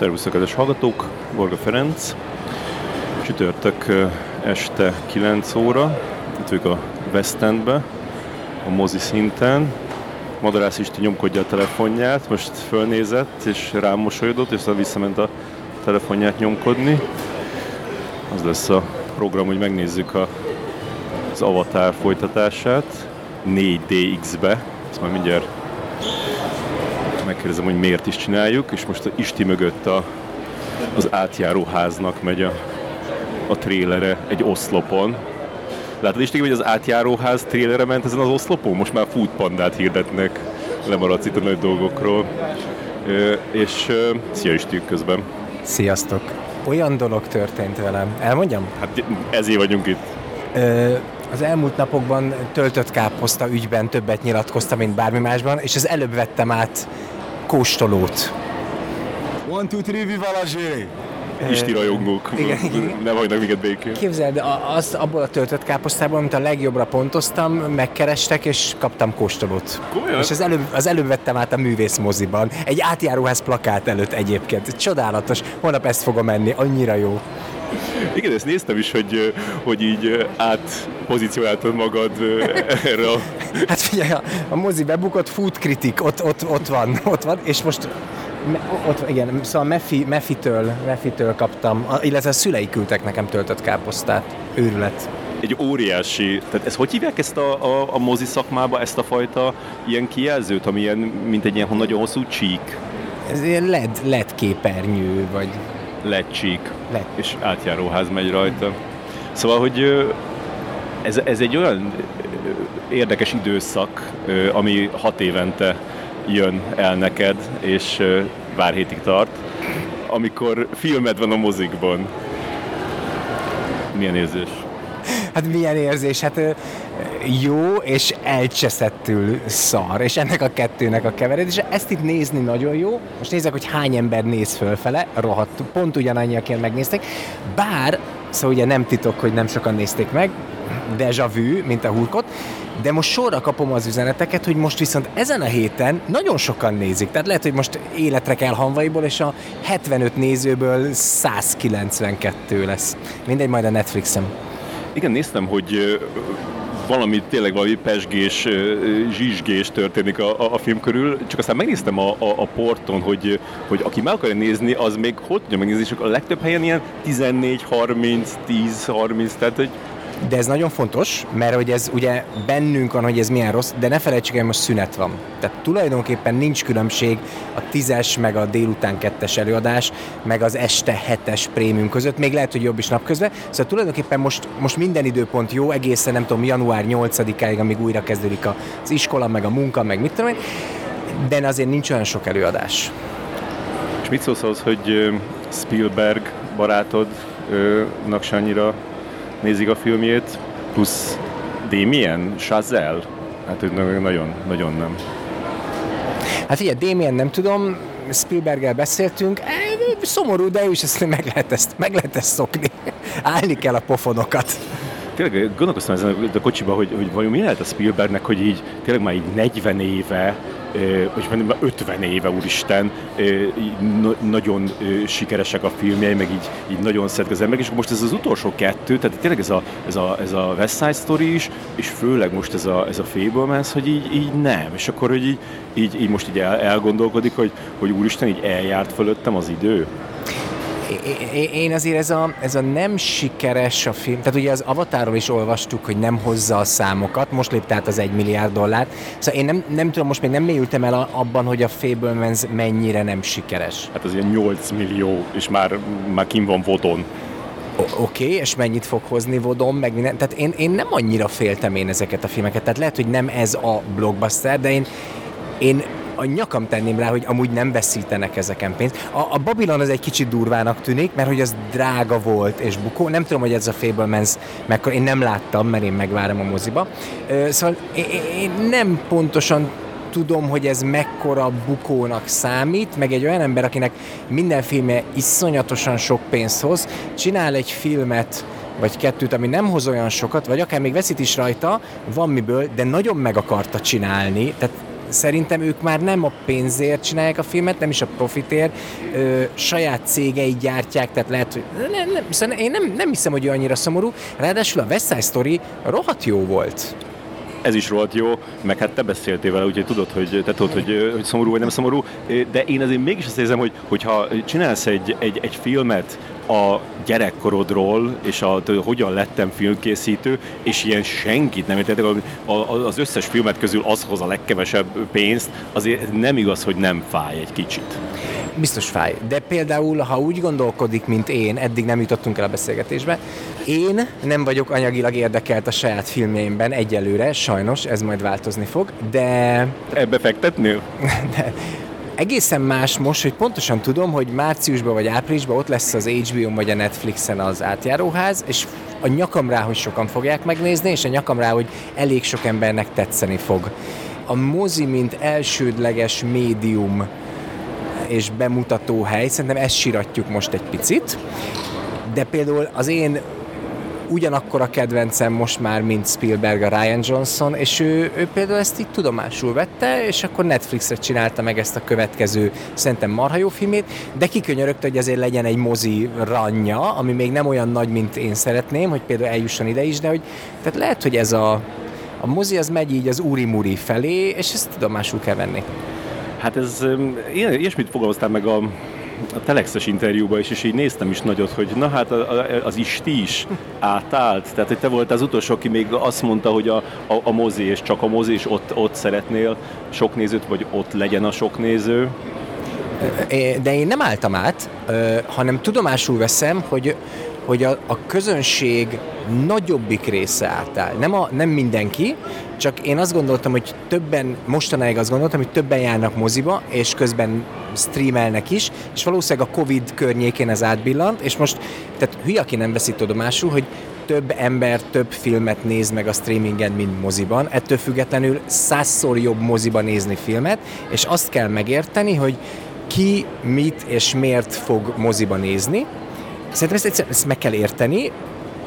Szervusztok, kedves hallgatók! Borga Ferenc. Csütörtök este 9 óra. Itt vagyok a West Endbe, a mozi szinten. Madarász Isti nyomkodja a telefonját, most fölnézett és rám mosolyodott, és aztán visszament a telefonját nyomkodni. Az lesz a program, hogy megnézzük a, az Avatar folytatását 4DX-be. Ezt majd mindjárt megkérdezem, hogy miért is csináljuk, és most a Isti mögött a, az átjáróháznak megy a, a trélere egy oszlopon. Látod Isti, hogy az átjáróház trélere ment ezen az oszlopon? Most már Food Pandát hirdetnek, lemaradsz itt a nagy dolgokról. Ö, és ö, szia Isti közben. Sziasztok! Olyan dolog történt velem. Elmondjam? Hát ezért vagyunk itt. Ö, az elmúlt napokban töltött káposzta ügyben többet nyilatkoztam, mint bármi másban, és az előbb vettem át kóstolót. One, two, three, viva! Isti rajongók. Igen, igen. Nem hagynak minket békén. Képzeld, a- az, abból a töltött káposztából, amit a legjobbra pontoztam, megkerestek, és kaptam kóstolót. Komolyan? És az előbb, az előbb vettem át a művész moziban. Egy átjáróház plakát előtt egyébként. Csodálatos. Holnap ezt fogom enni, annyira jó. Igen, ezt néztem is, hogy, hogy így átpozícionáltad magad erre a... Hát figyelj, a, a mozi bebukott, food critic, ott, ott, ott van, ott van, és most me, ott, igen, szóval Meffi, Meffitől, Meffitől kaptam, illetve a szülei küldtek nekem töltött káposztát. Őrület. egy óriási, tehát ez hogy hívják ezt a, a, a mozi szakmába, ezt a fajta ilyen kijelzőt, ami ilyen, mint egy ilyen nagyon hosszú csík, Ez ilyen LED, LED képernyő, vagy lecsík, LED. és átjáróház megy rajta. Szóval, hogy ez, ez egy olyan érdekes időszak, ami hat évente jön el neked, és pár hétig tart, amikor filmed van a mozikban. Milyen érzés? Hát milyen érzés, hát jó és elcseszettül szar, és ennek a kettőnek a keveredése. Ezt itt nézni nagyon jó. Most nézzek, hogy hány ember néz fölfele, rohadt, pont ugyanannyiaként megnézték. Bár, szóval ugye nem titok, hogy nem sokan nézték meg, déjà vu, mint a hurkot, de most sorra kapom az üzeneteket, hogy most viszont ezen a héten nagyon sokan nézik. Tehát lehet, hogy most életre kell hanvaiból, és a 75 nézőből 192 lesz. Mindegy, majd a Netflixem. Igen, néztem, hogy valami, tényleg valami pesgés, zsizsgés történik a, a, a film körül, csak aztán megnéztem a, a, a porton, hogy, hogy aki meg akarja nézni, az még hogy tudja megnézni, csak a legtöbb helyen ilyen 14, 30, 10, 30, tehát hogy De ez nagyon fontos, mert hogy ez ugye bennünk van, hogy ez milyen rossz, de ne felejtsük el, most szünet van. Tehát tulajdonképpen nincs különbség a tízes, meg a délután kettes előadás, meg az este hetes prémium között, még lehet, hogy jobb is napközben. Szóval tulajdonképpen most, most minden időpont jó, egészen nem tudom, január 8-áig, amíg újra kezdődik az iskola, meg a munka, meg mit tudom én, de azért nincs olyan sok előadás. és mit szólsz ahhoz, hogy Spielberg barátodnak se annyira nézik a filmjét, plusz Damien, Chazelle, hát nagyon, nagyon nem. Hát figyelj, Damien nem tudom, Spielberggel beszéltünk, e, szomorú, de ő is ezt meg lehet ezt, meg lehet ezt szokni. Állni kell a pofonokat. Tényleg gondolkoztam ezen a kocsiba, hogy, hogy vajon mi lehet a Spielbergnek, hogy így tényleg már így 40 éve, mondjuk már 50 éve, úristen, nagyon sikeresek a filmjei, meg így, így nagyon szeretik az emberek, és most ez az utolsó kettő, tehát tényleg ez a, ez a, ez a West Side Story is, és főleg most ez a, ez a Fablemans, hogy így, így nem, és akkor, hogy így, így, így most így el, elgondolkodik, hogy, hogy úristen, így eljárt fölöttem az idő. Én azért ez a, ez a nem sikeres a film, tehát ugye az Avatarról is olvastuk, hogy nem hozza a számokat, most lépte át az egy milliárd dollárt, szóval én nem, nem tudom, most még nem mélyültem el a- abban, hogy a Fablemans mennyire nem sikeres. Hát az ilyen 8 millió, és már, már kim van vodon. O- Oké, okay, és mennyit fog hozni Vodom, meg minden. Tehát én, én nem annyira féltem én ezeket a filmeket. Tehát lehet, hogy nem ez a blockbuster, de én, én a nyakam tenném rá, hogy amúgy nem veszítenek ezeken pénzt. A, a Babylon az egy kicsit durvának tűnik, mert hogy az drága volt és bukó. Nem tudom, hogy ez a Fablemans mekkora, én nem láttam, mert én megvárom a moziba. Szóval én nem pontosan tudom, hogy ez mekkora bukónak számít, meg egy olyan ember, akinek minden filmje iszonyatosan sok pénzt hoz, csinál egy filmet, vagy kettőt, ami nem hoz olyan sokat, vagy akár még veszít is rajta, van miből, de nagyon meg akarta csinálni, tehát szerintem ők már nem a pénzért csinálják a filmet, nem is a profitért, ö, saját cégei gyártják, tehát lehet, hogy nem, nem, én nem, nem hiszem, hogy ő annyira szomorú, ráadásul a West Side Story rohadt jó volt ez is volt jó, meg hát te beszéltél vele, úgyhogy tudod, hogy, te tudod, hogy, hogy szomorú vagy nem szomorú, de én azért mégis azt érzem, hogy, hogyha csinálsz egy, egy, egy filmet a gyerekkorodról, és a, a, hogyan lettem filmkészítő, és ilyen senkit nem értettek, az összes filmet közül az hoz a legkevesebb pénzt, azért nem igaz, hogy nem fáj egy kicsit. Biztos fáj. De például, ha úgy gondolkodik, mint én, eddig nem jutottunk el a beszélgetésbe, én nem vagyok anyagilag érdekelt a saját filmjeimben egyelőre, sajnos, ez majd változni fog, de... Ebbe fektetnél? De egészen más most, hogy pontosan tudom, hogy márciusban vagy áprilisban ott lesz az HBO vagy a Netflixen az átjáróház, és a nyakam rá, hogy sokan fogják megnézni, és a nyakam rá, hogy elég sok embernek tetszeni fog. A mozi, mint elsődleges médium és bemutató hely, szerintem ezt siratjuk most egy picit, de például az én ugyanakkor a kedvencem most már, mint Spielberg a Ryan Johnson, és ő, ő például ezt így tudomásul vette, és akkor Netflixre csinálta meg ezt a következő, szerintem marha jó filmét, de kikönyörögte, hogy azért legyen egy mozi ranja, ami még nem olyan nagy, mint én szeretném, hogy például eljusson ide is, de hogy tehát lehet, hogy ez a, a mozi az megy így az úri-muri felé, és ezt tudomásul kell venni. Hát ez, ilyesmit fogalmaztál meg a a Telexes interjúban is, és így néztem is nagyot, hogy na hát az Isti is átállt. Tehát, hogy te volt az utolsó, aki még azt mondta, hogy a, a, a mozi, és csak a mozi, és ott, ott szeretnél sok nézőt, vagy ott legyen a sok néző. De én nem álltam át, hanem tudomásul veszem, hogy hogy a, a közönség nagyobbik része átáll. Nem, a, nem mindenki, csak én azt gondoltam, hogy többen, mostanáig azt gondoltam, hogy többen járnak moziba, és közben streamelnek is, és valószínűleg a Covid környékén ez átbillant, és most, tehát hülye, aki nem veszi tudomásul, hogy több ember több filmet néz meg a streamingen, mint moziban. Ettől függetlenül százszor jobb moziban nézni filmet, és azt kell megérteni, hogy ki mit és miért fog moziba nézni. Szerintem ezt, ezt meg kell érteni.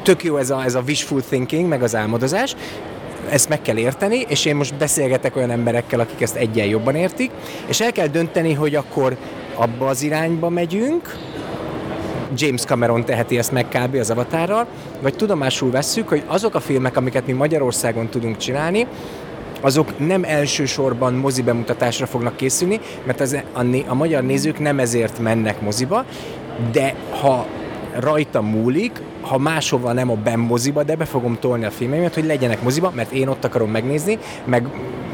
Tök jó ez a, ez a wishful thinking, meg az álmodozás, ezt meg kell érteni, és én most beszélgetek olyan emberekkel, akik ezt egyen jobban értik, és el kell dönteni, hogy akkor abba az irányba megyünk, James Cameron teheti ezt meg kb. az avatárral, vagy tudomásul vesszük, hogy azok a filmek, amiket mi Magyarországon tudunk csinálni, azok nem elsősorban mozi bemutatásra fognak készülni, mert az, a, a magyar nézők nem ezért mennek moziba, de ha rajta múlik, ha máshova nem a BEM moziba, de be fogom tolni a filmeimet, hogy legyenek moziba, mert én ott akarom megnézni, meg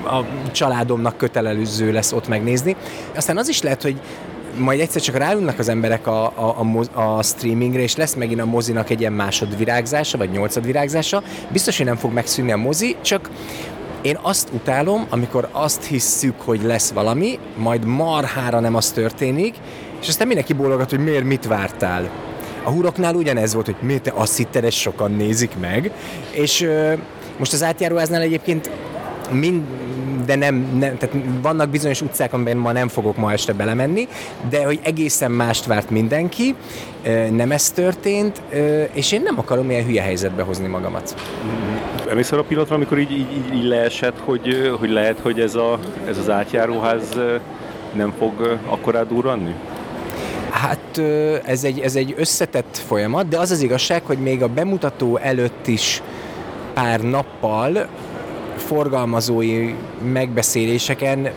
a családomnak kötelező lesz ott megnézni. Aztán az is lehet, hogy majd egyszer csak ráülnek az emberek a, a, a, a streamingre, és lesz megint a mozinak egy ilyen másodvirágzása, vagy nyolcadvirágzása. Biztos, hogy nem fog megszűnni a mozi, csak én azt utálom, amikor azt hisszük, hogy lesz valami, majd marhára nem az történik, és aztán mindenki bólogat, hogy miért mit vártál. A huroknál ugyanez volt, hogy miért te azt hitted, ezt sokan nézik meg, és most az átjáróháznál egyébként mind, de nem, nem, tehát vannak bizonyos utcák, amiben ma nem fogok ma este belemenni, de hogy egészen mást várt mindenki, nem ez történt, és én nem akarom ilyen hülye helyzetbe hozni magamat. Emlékszel a pillanatra, amikor így, így, így leesett, hogy, hogy lehet, hogy ez, a, ez az átjáróház nem fog akkorát durranni? Hát ez egy, ez egy összetett folyamat, de az az igazság, hogy még a bemutató előtt is pár nappal forgalmazói megbeszéléseken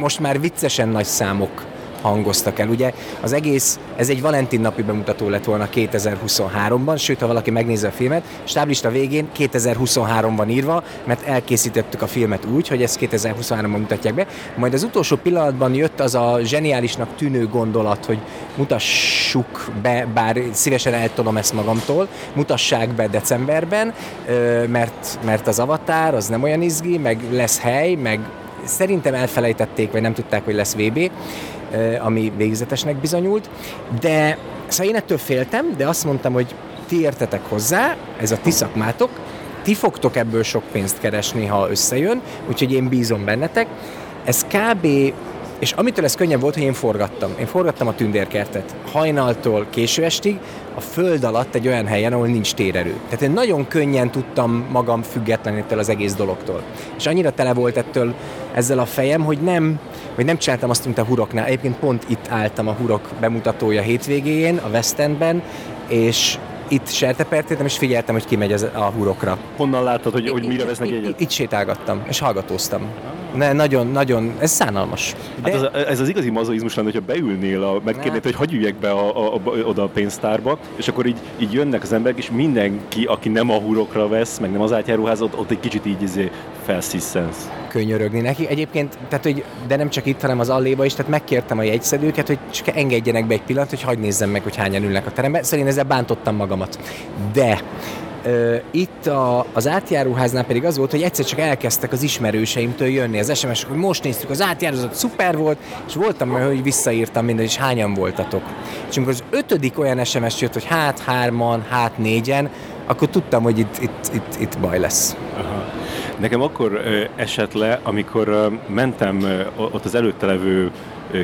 most már viccesen nagy számok hangoztak el. Ugye az egész, ez egy Valentin napi bemutató lett volna 2023-ban, sőt, ha valaki megnézi a filmet, stáblista végén 2023 van írva, mert elkészítettük a filmet úgy, hogy ezt 2023-ban mutatják be. Majd az utolsó pillanatban jött az a zseniálisnak tűnő gondolat, hogy mutassuk be, bár szívesen eltolom ezt magamtól, mutassák be decemberben, mert, mert az avatár az nem olyan izgi, meg lesz hely, meg szerintem elfelejtették, vagy nem tudták, hogy lesz VB, ami végzetesnek bizonyult, de szóval én ettől féltem, de azt mondtam, hogy ti értetek hozzá, ez a ti szakmátok, ti fogtok ebből sok pénzt keresni, ha összejön, úgyhogy én bízom bennetek. Ez kb. És amitől ez könnyebb volt, hogy én forgattam. Én forgattam a tündérkertet. Hajnaltól késő estig, a föld alatt egy olyan helyen, ahol nincs térerő. Tehát én nagyon könnyen tudtam magam függetleníttől az egész dologtól. És annyira tele volt ettől ezzel a fejem, hogy nem, hogy nem csináltam azt, mint a huroknál. Egyébként pont itt álltam a hurok bemutatója hétvégén, a West Endben, és itt sertepertétem, és figyeltem, hogy kimegy az, a hurokra. Honnan láttad, hogy, hogy mire vesznek jegyet? Itt, sétálgattam, és hallgatóztam. Ne, nagyon, nagyon, ez szánalmas. De... Hát ez, ez az igazi mazoizmus lenne, hogyha beülnél, a, megkérnéd, hogy hagyj üljek be a, a, a, oda a pénztárba, és akkor így, így jönnek az emberek, és mindenki, aki nem a hurokra vesz, meg nem az átjáróházat, ott egy kicsit így izé felsziszensz. Könyörögni neki. Egyébként, tehát, hogy, de nem csak itt, hanem az alléba is, tehát megkértem a jegyszedőket, hogy csak engedjenek be egy pillanat, hogy hagyd nézzem meg, hogy hányan ülnek a teremben. Szerint ezzel bántottam magamat. De itt a, az átjáróháznál pedig az volt, hogy egyszer csak elkezdtek az ismerőseimtől jönni az SMS-ek, hogy most néztük az átjárózat, szuper volt, és voltam hogy visszaírtam minden, és hányan voltatok. És amikor az ötödik olyan SMS jött, hogy hát hárman, hát négyen, akkor tudtam, hogy itt, itt, itt, itt baj lesz. Aha. Nekem akkor esett le, amikor mentem ott az előtte levő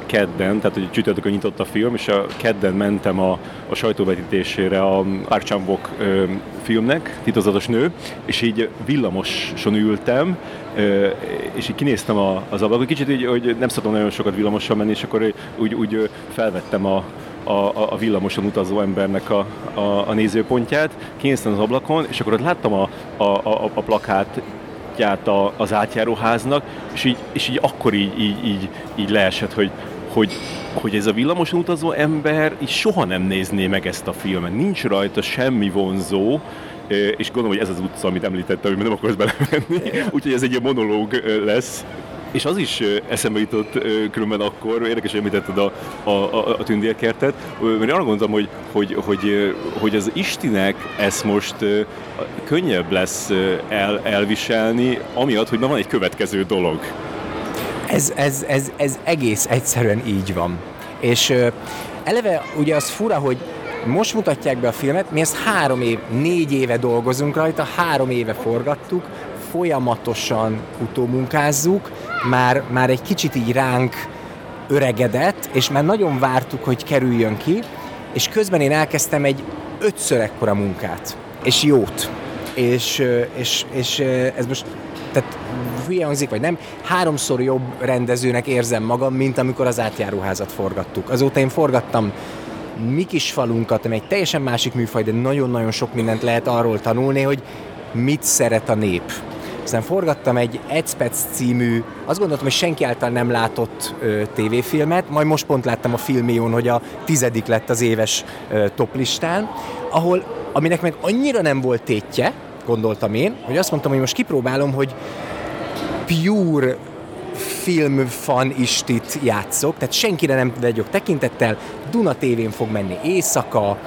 kedden, tehát hogy csütörtökön nyitott a film, és a kedden mentem a, a sajtóvetítésére a Archambok filmnek, Titozatos nő, és így villamoson ültem, és így kinéztem a, az ablakot, kicsit így, hogy nem szoktam nagyon sokat villamosan menni, és akkor úgy, úgy felvettem a, a, a villamoson utazó embernek a, a, a nézőpontját, kinéztem az ablakon, és akkor ott láttam a, a, a, a plakát a, az átjáróháznak, és így, és így akkor így, így, így, így leesett, hogy, hogy, hogy ez a villamoson utazó ember így soha nem nézné meg ezt a filmet. Nincs rajta semmi vonzó, és gondolom, hogy ez az utca, amit említettem, hogy nem akarsz belemenni, úgyhogy ez egy monológ lesz. És az is eszembe jutott különben akkor, érdekes, hogy említetted a, a, a, a tündérkertet, mert arra gondoltam, hogy, hogy, hogy, hogy az Istinek ezt most könnyebb lesz el, elviselni, amiatt, hogy na van egy következő dolog. Ez, ez, ez, ez egész egyszerűen így van. És eleve ugye az fura, hogy most mutatják be a filmet, mi ezt három év, négy éve dolgozunk rajta, három éve forgattuk, folyamatosan utómunkázzuk, már, már egy kicsit így ránk öregedett, és már nagyon vártuk, hogy kerüljön ki, és közben én elkezdtem egy ötször ekkora munkát, és jót. És, és, és ez most, tehát hülye hangzik, vagy nem, háromszor jobb rendezőnek érzem magam, mint amikor az átjáróházat forgattuk. Azóta én forgattam mi kis falunkat, ami egy teljesen másik műfaj, de nagyon-nagyon sok mindent lehet arról tanulni, hogy mit szeret a nép aztán forgattam egy Edspec című, azt gondoltam, hogy senki által nem látott ö, tévéfilmet, majd most pont láttam a filmión, hogy a tizedik lett az éves ö, toplistán, ahol, aminek meg annyira nem volt tétje, gondoltam én, hogy azt mondtam, hogy most kipróbálom, hogy pure filmfan istit játszok, tehát senkire nem vagyok tekintettel, Duna tévén fog menni éjszaka,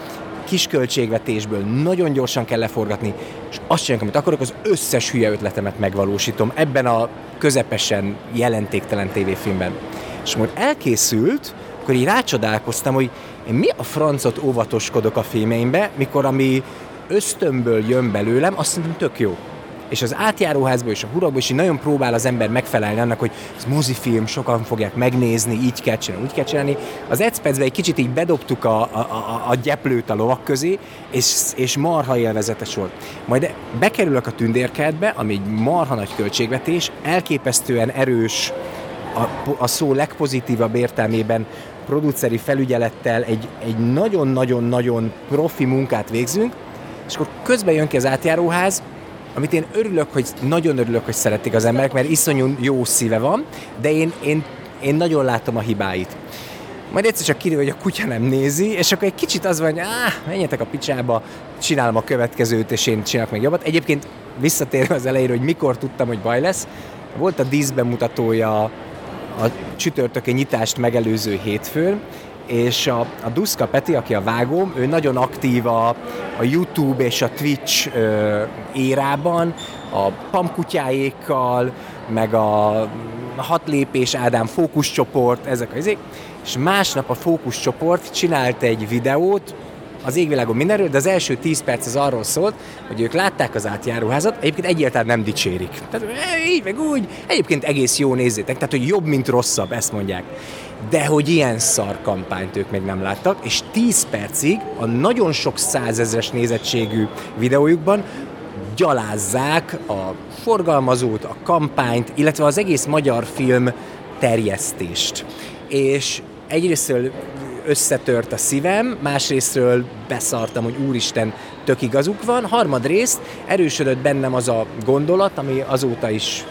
kis költségvetésből nagyon gyorsan kell leforgatni, és azt csinálok, amit akarok, az összes hülye ötletemet megvalósítom ebben a közepesen jelentéktelen tévéfilmben. És amikor elkészült, akkor így rácsodálkoztam, hogy én mi a francot óvatoskodok a filmeimbe, mikor ami ösztönből jön belőlem, azt szerintem tök jó és az átjáróházból és a hurokból is nagyon próbál az ember megfelelni annak, hogy ez mozifilm, sokan fogják megnézni, így kell csinálni, úgy kell csinálni. Az Edspecbe egy kicsit így bedobtuk a, a, a, a gyeplőt a lovak közé, és, és marha élvezetes volt. Majd bekerülök a tündérkertbe, ami egy marha nagy költségvetés, elképesztően erős, a, a szó legpozitívabb értelmében produceri felügyelettel egy, egy nagyon-nagyon-nagyon profi munkát végzünk, és akkor közben jön ki az átjáróház, amit én örülök, hogy nagyon örülök, hogy szeretik az emberek, mert iszonyú jó szíve van, de én, én, én nagyon látom a hibáit. Majd egyszer csak kiderül, hogy a kutya nem nézi, és akkor egy kicsit az van, hogy áh, menjetek a picsába, csinálom a következőt, és én csinálok meg jobbat. Egyébként visszatérve az elejére, hogy mikor tudtam, hogy baj lesz, volt a díszbemutatója a csütörtöki nyitást megelőző hétfőn, és a, a Duszka Peti, aki a vágóm, ő nagyon aktív a, a YouTube és a Twitch ö, érában, a pamkutyáékkal, meg a hat lépés Ádám fókuszcsoport, ezek az és másnap a fókuszcsoport csinált egy videót, az égvilágon mindenről, de az első 10 perc az arról szólt, hogy ők látták az átjáróházat, egyébként egyáltalán nem dicsérik. Tehát így, meg úgy, egyébként egész jó nézzétek, tehát hogy jobb, mint rosszabb, ezt mondják. De hogy ilyen szar kampányt ők még nem láttak, és 10 percig a nagyon sok százezres nézettségű videójukban gyalázzák a forgalmazót, a kampányt, illetve az egész magyar film terjesztést. És egyrésztről összetört a szívem, másrésztről beszartam, hogy úristen, tök igazuk van. Harmadrészt erősödött bennem az a gondolat, ami azóta is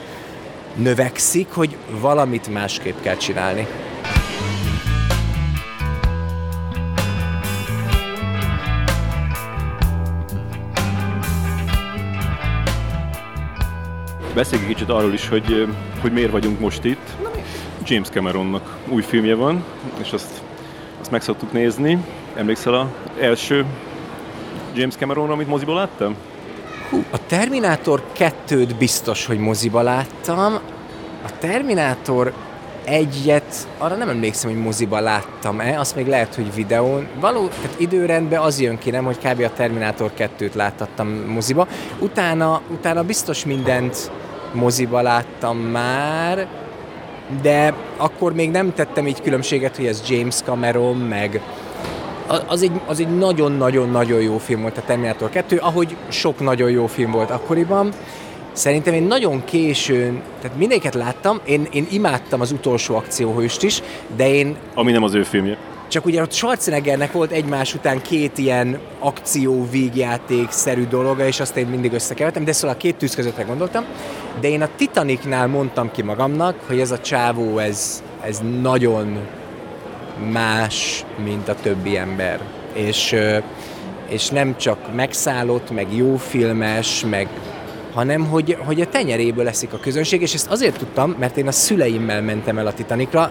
növekszik, hogy valamit másképp kell csinálni. Beszéljünk kicsit arról is, hogy, hogy miért vagyunk most itt. James Cameronnak új filmje van, és azt, azt meg szoktuk nézni. Emlékszel a első James Cameronra, amit moziba láttam? Hú, a Terminátor 2-t biztos, hogy moziba láttam. A Terminátor egyet, arra nem emlékszem, hogy moziba láttam-e, azt még lehet, hogy videón. Való, tehát időrendben az jön ki, nem, hogy kb. a Terminátor 2-t láttattam moziba. Utána, utána biztos mindent moziba láttam már, de akkor még nem tettem így különbséget, hogy ez James Cameron, meg az egy, az egy nagyon-nagyon-nagyon jó film volt a Terminator 2, ahogy sok nagyon jó film volt akkoriban. Szerintem én nagyon későn, tehát mindenket láttam, én, én imádtam az utolsó akcióhőst is, de én... Ami nem az ő filmje. Csak ugye ott Schwarzeneggernek volt egymás után két ilyen akció vígjáték-szerű dologa, és azt én mindig összekevertem, de szóval a két tűz közöttre gondoltam. De én a Titanicnál mondtam ki magamnak, hogy ez a csávó, ez, ez nagyon más, mint a többi ember. És, és nem csak megszállott, meg jó filmes, meg hanem hogy, hogy a tenyeréből leszik a közönség, és ezt azért tudtam, mert én a szüleimmel mentem el a Titanicra,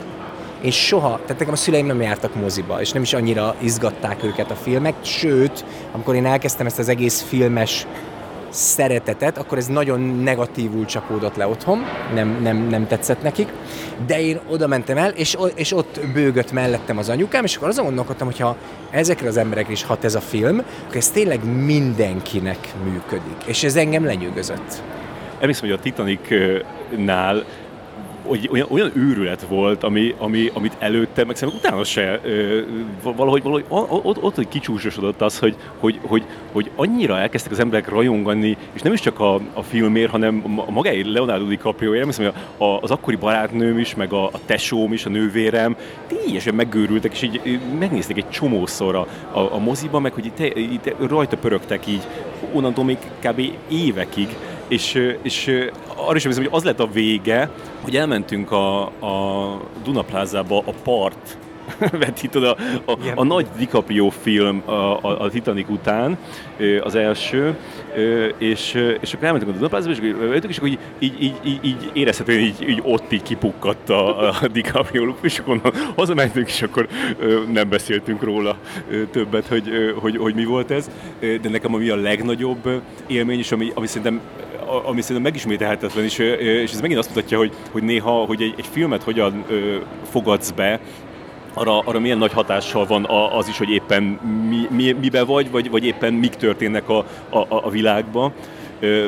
én soha, tehát nekem a szüleim nem jártak moziba, és nem is annyira izgatták őket a filmek, sőt, amikor én elkezdtem ezt az egész filmes szeretetet, akkor ez nagyon negatívul csapódott le otthon, nem, nem, nem tetszett nekik, de én oda mentem el, és, és ott bőgött mellettem az anyukám, és akkor azon gondolkodtam, hogy ha ezekre az emberekre is hat ez a film, akkor ez tényleg mindenkinek működik, és ez engem lenyűgözött. Emlékszem, hogy a Titanicnál hogy olyan, olyan őrület volt, ami, ami, amit előtte, meg szerintem utána se valahogy, valahogy ott, ott, hogy kicsúsosodott az, hogy, hogy, hogy, hogy annyira elkezdtek az emberek rajongani, és nem is csak a, a filmért, hanem a magáért Leonardo DiCaprio, én emlékszem, hogy az akkori barátnőm is, meg a, a tesóm is, a nővérem, teljesen megőrültek, és így megnézték egy csomószor a, a, a moziba, meg hogy te, te, rajta pörögtek így, onnantól még kb. évekig, és, és arra is hiszem, hogy az lett a vége, hogy elmentünk a, a Dunaplázába a part vetítod a, a, a nagy DiCaprio film a, a, a Titanic után, az első, és, és akkor elmentünk a Dunaplázába, és és akkor így, így, így, így, érezhetően így, így ott így kipukkadt a, a DiCaprio és akkor hazamentünk, és akkor nem beszéltünk róla többet, hogy, hogy, hogy mi volt ez. De nekem ami a legnagyobb élmény, és ami, ami szerintem ami szerintem megismételhetetlen, és, és ez megint azt mutatja, hogy, hogy néha, hogy egy, egy filmet hogyan fogadsz be, arra, arra milyen nagy hatással van az is, hogy éppen mi, mi, miben vagy, vagy, vagy éppen mik történnek a, a, a világban.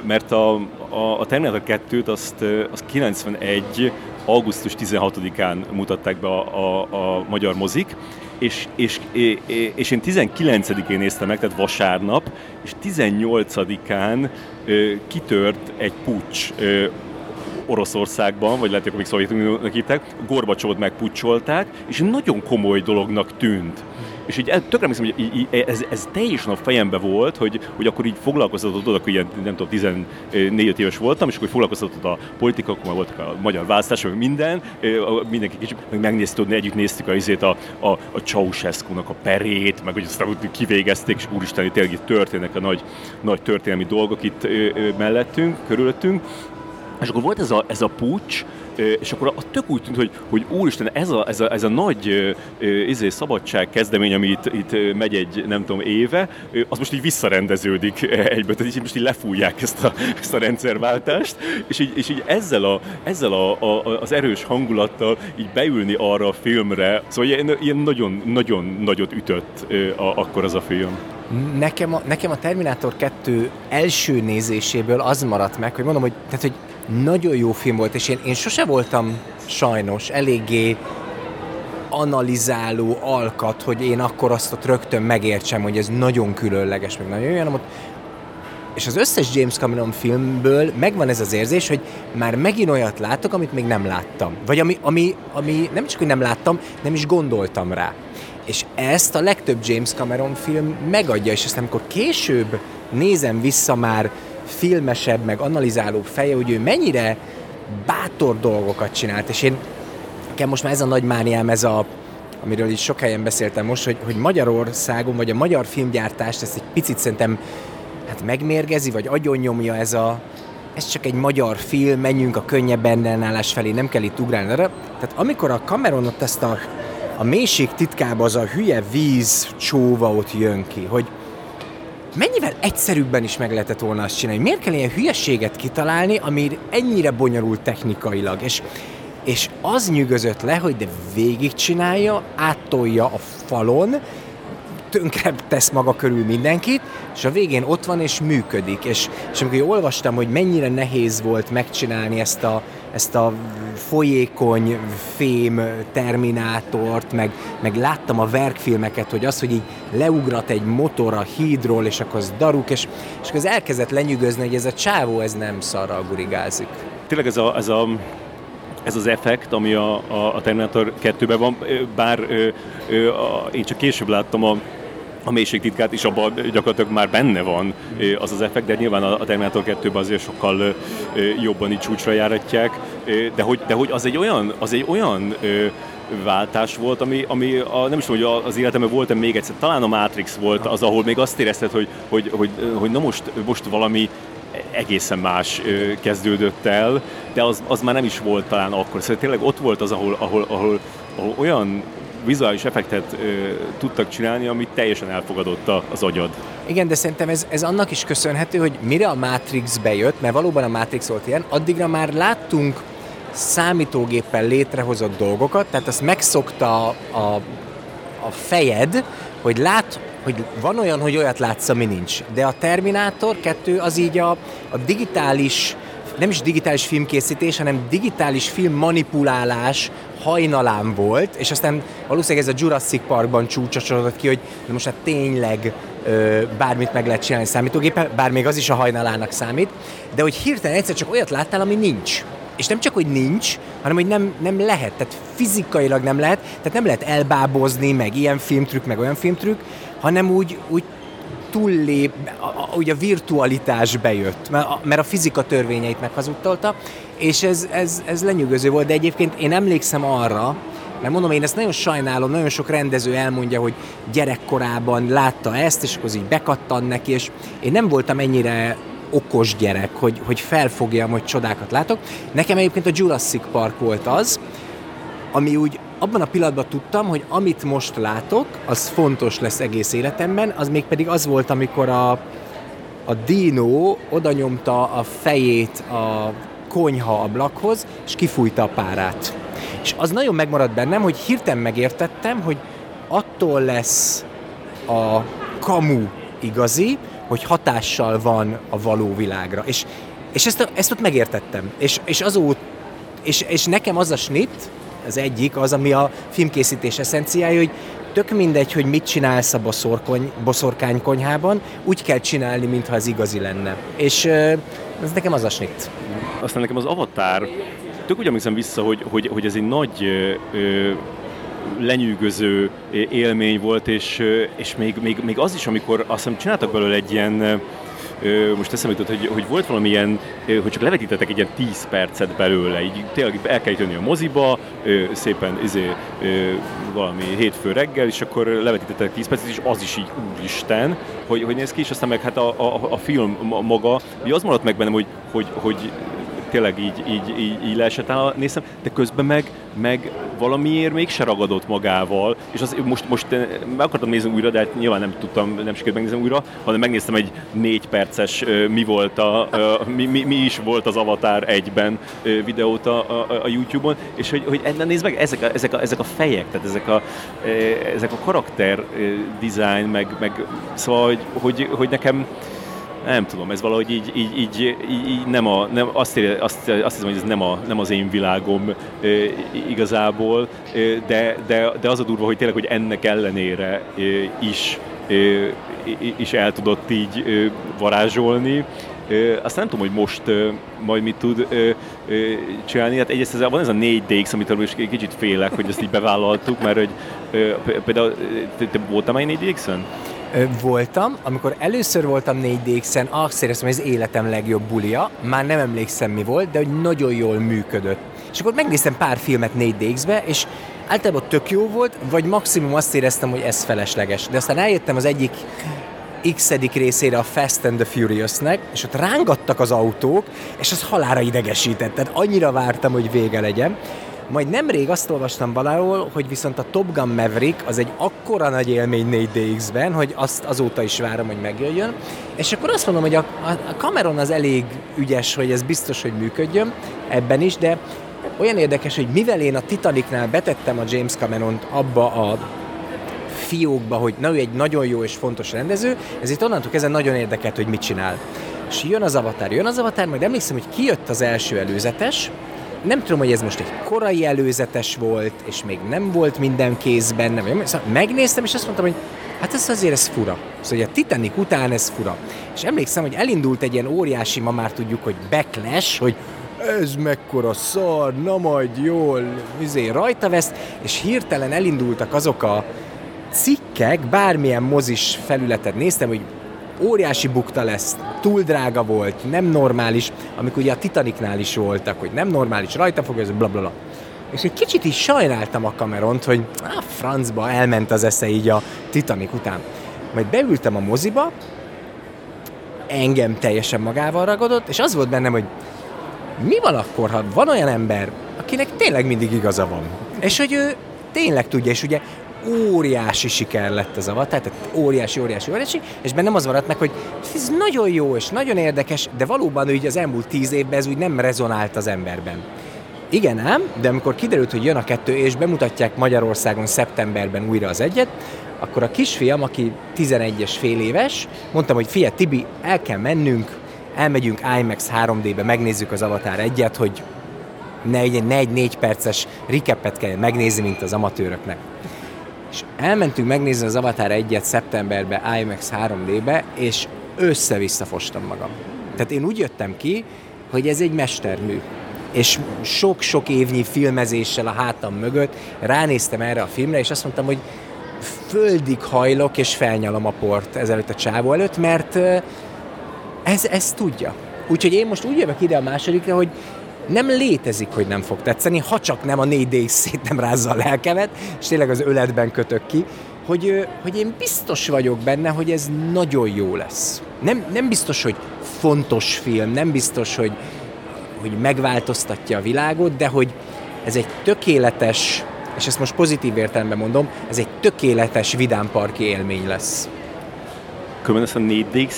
Mert a, a, a Terminator 2-t azt, azt 91 augusztus 16-án mutatták be a, a, a magyar mozik, és, és, és én 19-én néztem meg, tehát vasárnap, és 18-án kitört egy pucs Oroszországban, vagy lehet, hogy még Szovjetuniónak hívták, Gorbacsót megpucsolták, és nagyon komoly dolognak tűnt. És így tökre emlékszem, hogy így, ez, ez teljesen a fejembe volt, hogy, hogy akkor így foglalkoztatott, akkor ilyen, nem tudom, 14 éves voltam, és akkor foglalkoztatott a politika, akkor már voltak a magyar választás, meg minden, mindenki kicsit, meg megnéztük, együtt néztük a, izét, a, a, a Ceausescu-nak a perét, meg hogy aztán kivégezték, és úristen, tényleg itt történnek a nagy, nagy történelmi dolgok itt mellettünk, körülöttünk, és akkor volt ez a, ez a pucs, és akkor a tök úgy tűnt, hogy, hogy úristen, ez a, ez a, ez a nagy izé, szabadság kezdemény, ami itt, itt megy egy, nem tudom, éve, az most így visszarendeződik egybe, tehát így most így lefújják ezt a, ezt a rendszerváltást, és így, és így ezzel, a, ezzel a, a, az erős hangulattal így beülni arra a filmre, szóval ilyen, ilyen nagyon, nagyon nagyot ütött a, akkor az a film. Nekem a, nekem a Terminátor 2 első nézéséből az maradt meg, hogy mondom, hogy, tehát, hogy nagyon jó film volt, és én, én sose voltam sajnos eléggé analizáló alkat, hogy én akkor azt ott rögtön megértsem, hogy ez nagyon különleges, meg nagyon jó, ott és az összes James Cameron filmből megvan ez az érzés, hogy már megint olyat látok, amit még nem láttam. Vagy ami, ami, ami nem csak, hogy nem láttam, nem is gondoltam rá. És ezt a legtöbb James Cameron film megadja, és aztán amikor később nézem vissza már filmesebb, meg analizálóbb feje, hogy ő mennyire bátor dolgokat csinált, és én nekem most már ez a nagy mániám, ez a amiről is sok helyen beszéltem most, hogy, hogy Magyarországon, vagy a magyar filmgyártást ezt egy picit szerintem hát megmérgezi, vagy agyonnyomja ez a ez csak egy magyar film, menjünk a könnyebb ellenállás felé, nem kell itt ugrálni. Tehát amikor a Cameron ott ezt a, a mélység titkába az a hülye víz csóva ott jön ki, hogy mennyivel egyszerűbben is meg lehetett volna azt csinálni. Miért kell ilyen hülyeséget kitalálni, ami ennyire bonyolult technikailag? És, és az nyűgözött le, hogy de végigcsinálja, áttolja a falon, tönkre tesz maga körül mindenkit, és a végén ott van és működik. És, és amikor olvastam, hogy mennyire nehéz volt megcsinálni ezt a, ezt a folyékony fém terminátort, meg, meg láttam a verkfilmeket, hogy az, hogy így leugrat egy motor a hídról, és akkor az daruk, és, és az elkezdett lenyűgözni, hogy ez a csávó, ez nem szarral gurigázik. Tényleg ez a, ez a ez az effekt, ami a, a, a Terminator 2-ben van, bár ö, ö, a, én csak később láttam a a mélységtitkát is abban gyakorlatilag már benne van az az effekt, de nyilván a Terminator 2-ben azért sokkal jobban így csúcsra járatják, de hogy, de hogy az egy olyan, az egy olyan váltás volt, ami, ami a, nem is tudom, hogy az életemben volt-e még egyszer, talán a Matrix volt az, ahol még azt érezted, hogy, hogy, hogy, hogy na most, most valami egészen más kezdődött el, de az, az már nem is volt talán akkor. Szóval tényleg ott volt az, ahol, ahol, ahol, ahol olyan vizuális effektet ö, tudtak csinálni, amit teljesen elfogadott az agyad. Igen, de szerintem ez, ez annak is köszönhető, hogy mire a Matrix bejött, mert valóban a Matrix volt ilyen, addigra már láttunk számítógéppel létrehozott dolgokat, tehát azt megszokta a, a fejed, hogy lát, hogy van olyan, hogy olyat látsz, ami nincs. De a Terminátor 2 az így a, a digitális nem is digitális filmkészítés, hanem digitális film manipulálás hajnalán volt, és aztán valószínűleg ez a Jurassic Parkban csúcsosodott ki, hogy most hát tényleg ö, bármit meg lehet csinálni számítógéppel, bár még az is a hajnalának számít, de hogy hirtelen egyszer csak olyat láttál, ami nincs. És nem csak, hogy nincs, hanem hogy nem, nem lehet, tehát fizikailag nem lehet, tehát nem lehet elbábozni, meg ilyen filmtrükk, meg olyan filmtrükk, hanem úgy, úgy túllép, ugye a virtualitás bejött, mert a, mert a fizika törvényeit meghazudtolta, és ez, ez, ez lenyűgöző volt, de egyébként én emlékszem arra, mert mondom, én ezt nagyon sajnálom, nagyon sok rendező elmondja, hogy gyerekkorában látta ezt, és akkor így bekattan neki, és én nem voltam ennyire okos gyerek, hogy, hogy felfogjam, hogy csodákat látok. Nekem egyébként a Jurassic Park volt az, ami úgy abban a pillanatban tudtam, hogy amit most látok, az fontos lesz egész életemben, az még pedig az volt, amikor a, a Dino oda nyomta a fejét a konyha ablakhoz, és kifújta a párát. És az nagyon megmaradt bennem, hogy hirtelen megértettem, hogy attól lesz a kamu igazi, hogy hatással van a való világra. És, és ezt, ezt ott megértettem. És, és azóta és, és nekem az a snit, az egyik, az, ami a filmkészítés eszenciája, hogy tök mindegy, hogy mit csinálsz a boszorkony, boszorkány konyhában, úgy kell csinálni, mintha az igazi lenne. És ez nekem az a snit. Aztán nekem az Avatar, tök úgy emlékszem vissza, hogy, hogy, hogy ez egy nagy ö, lenyűgöző élmény volt, és, és még, még, még az is, amikor azt hiszem csináltak belőle egy ilyen most eszembe jutott, hogy, hogy volt valamilyen, hogy csak levetítettek egy ilyen 10 percet belőle, így tényleg el kell jönni a moziba, szépen izé, valami hétfő reggel, és akkor levetítettek 10 percet, és az is így úristen, hogy, hogy néz ki, és aztán meg hát a, a, a film maga, ugye az maradt meg bennem, hogy, hogy, hogy tényleg így, így, így, így leesett. El, néztem, de közben meg, meg valamiért mégse ragadott magával, és az, most, most meg akartam nézni újra, de hát nyilván nem tudtam, nem sikerült megnézni újra, hanem megnéztem egy négy perces mi volt a, mi, mi, mi is volt az Avatar egyben videót a, a, a YouTube-on, és hogy, hogy nézd meg, ezek a, ezek, a, ezek a fejek, tehát ezek a, ezek a karakter design, meg, meg szóval, hogy, hogy, hogy nekem nem tudom, ez valahogy így, így, így, így, nem, a, nem azt, ér, azt, azt hiszem, hogy ez nem, a, nem az én világom e, igazából, e, de, de, de az a durva, hogy tényleg, hogy ennek ellenére e, is, e, is el tudott így e, varázsolni. Azt nem tudom, hogy most majd mit tud csinálni. Hát egyrészt ez, van ez a 4DX, amit is kicsit félek, hogy ezt így bevállaltuk, mert hogy például te voltál már 4DX-en? Voltam, amikor először voltam 4DX-en, azt éreztem, hogy ez életem legjobb bulia, már nem emlékszem mi volt, de hogy nagyon jól működött. És akkor megnéztem pár filmet 4DX-be, és általában tök jó volt, vagy maximum azt éreztem, hogy ez felesleges. De aztán eljöttem az egyik x részére a Fast and the Furious-nek, és ott rángattak az autók, és az halára idegesített. Tehát annyira vártam, hogy vége legyen. Majd nemrég azt olvastam valahol, hogy viszont a Top Gun Maverick az egy akkora nagy élmény 4DX-ben, hogy azt azóta is várom, hogy megjöjjön. És akkor azt mondom, hogy a, a Cameron az elég ügyes, hogy ez biztos, hogy működjön ebben is, de olyan érdekes, hogy mivel én a Titanicnál betettem a James Cameron-t abba a fiókba, hogy na ő egy nagyon jó és fontos rendező, ezért onnantól kezdve nagyon érdekelt, hogy mit csinál. És jön az Avatar, jön az Avatar, majd emlékszem, hogy kijött az első előzetes, nem tudom, hogy ez most egy korai előzetes volt, és még nem volt minden kézben, nem, szóval megnéztem, és azt mondtam, hogy hát ez azért ez fura. Szóval a Titanic után ez fura. És emlékszem, hogy elindult egy ilyen óriási, ma már tudjuk, hogy backlash, hogy ez mekkora szar, na majd jól, izé, rajta vesz, és hirtelen elindultak azok a cikkek, bármilyen mozis felületet néztem, hogy óriási bukta lesz, túl drága volt, nem normális, amikor ugye a Titanicnál is voltak, hogy nem normális, rajta fog ez, blablabla. És egy kicsit is sajnáltam a kameront, hogy a francba elment az esze így a Titanic után. Majd beültem a moziba, engem teljesen magával ragadott, és az volt bennem, hogy mi van akkor, ha van olyan ember, akinek tényleg mindig igaza van. És hogy ő tényleg tudja, és ugye óriási siker lett az Avatar, tehát óriási, óriási, óriási, és bennem az maradt meg, hogy ez nagyon jó és nagyon érdekes, de valóban úgy az elmúlt tíz évben ez úgy nem rezonált az emberben. Igen ám, de amikor kiderült, hogy jön a kettő, és bemutatják Magyarországon szeptemberben újra az egyet, akkor a kisfiam, aki 11-es fél éves, mondtam, hogy fia, Tibi, el kell mennünk, elmegyünk IMAX 3D-be, megnézzük az Avatar egyet, hogy ne egy, ne egy négy perces recapet kell megnézni, mint az amatőröknek. És elmentünk megnézni az Avatar 1-et szeptemberbe IMAX 3D-be, és össze-vissza fostam magam. Tehát én úgy jöttem ki, hogy ez egy mestermű. És sok-sok évnyi filmezéssel a hátam mögött ránéztem erre a filmre, és azt mondtam, hogy földig hajlok, és felnyalom a port ezelőtt a csávó előtt, mert ez, ez tudja. Úgyhogy én most úgy jövök ide a másodikra, hogy nem létezik, hogy nem fog tetszeni, ha csak nem a 4D szét nem rázza a lelkemet, és tényleg az öletben kötök ki, hogy, hogy én biztos vagyok benne, hogy ez nagyon jó lesz. Nem, nem biztos, hogy fontos film, nem biztos, hogy, hogy megváltoztatja a világot, de hogy ez egy tökéletes, és ezt most pozitív értelemben mondom, ez egy tökéletes vidámparki élmény lesz. Különben ezt a 4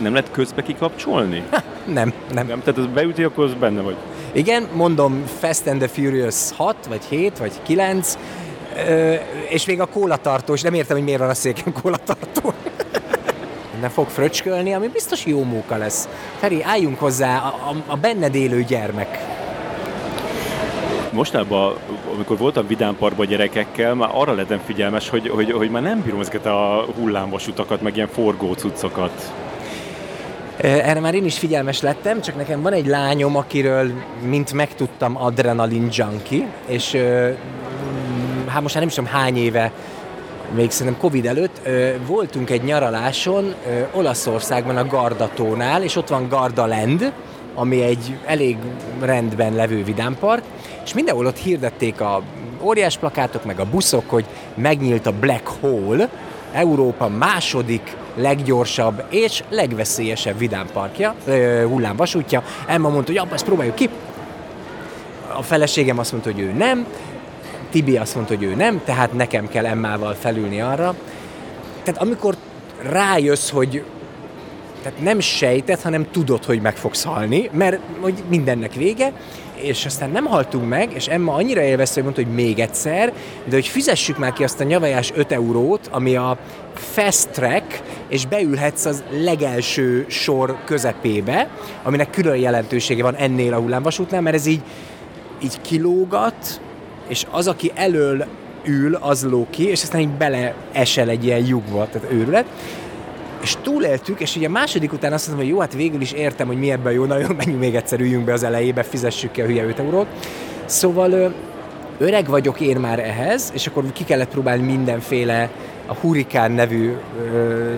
nem lehet közbe kikapcsolni? Ha, nem, nem. Nem, tehát ez beüti, akkor az benne vagy. Igen, mondom Fast and the Furious 6, vagy 7, vagy 9, és még a kólatartó, és nem értem, hogy miért van a széken kólatartó. nem fog fröcskölni, ami biztos jó móka lesz. Feri, álljunk hozzá, a, a, a benned élő gyermek. Mostában, amikor voltam vidámparkban gyerekekkel, már arra lettem figyelmes, hogy, hogy, hogy már nem bírom ezeket a hullámvasutakat, meg ilyen forgó cuccokat. Erre már én is figyelmes lettem, csak nekem van egy lányom, akiről, mint megtudtam, adrenalin junkie, és hát most már nem is tudom hány éve, még szerintem Covid előtt, voltunk egy nyaraláson Olaszországban a Gardatónál, és ott van Gardaland, ami egy elég rendben levő vidámpark, és mindenhol ott hirdették a óriás plakátok, meg a buszok, hogy megnyílt a Black Hole, Európa második leggyorsabb és legveszélyesebb vidámparkja, hullámvasútja. Emma mondta, hogy abba, ezt próbáljuk ki. A feleségem azt mondta, hogy ő nem, Tibi azt mondta, hogy ő nem, tehát nekem kell Emmával felülni arra. Tehát amikor rájössz, hogy tehát nem sejtett, hanem tudod, hogy meg fogsz halni, mert hogy mindennek vége, és aztán nem haltunk meg, és Emma annyira élvezte, hogy mondta, hogy még egyszer, de hogy fizessük már ki azt a nyavajás 5 eurót, ami a fast track, és beülhetsz az legelső sor közepébe, aminek külön jelentősége van ennél a hullámvasútnál, mert ez így, így kilógat, és az, aki elől ül, az ló ki, és aztán így beleesel egy ilyen lyukba, tehát őrület és túléltük, és ugye a második után azt mondtam, hogy jó, hát végül is értem, hogy mi ebben jó, nagyon menjünk még egyszer, üljünk be az elejébe, fizessük ki a hülye 5 eurót. Szóval öreg vagyok én már ehhez, és akkor ki kellett próbálni mindenféle a Hurikán nevű ö,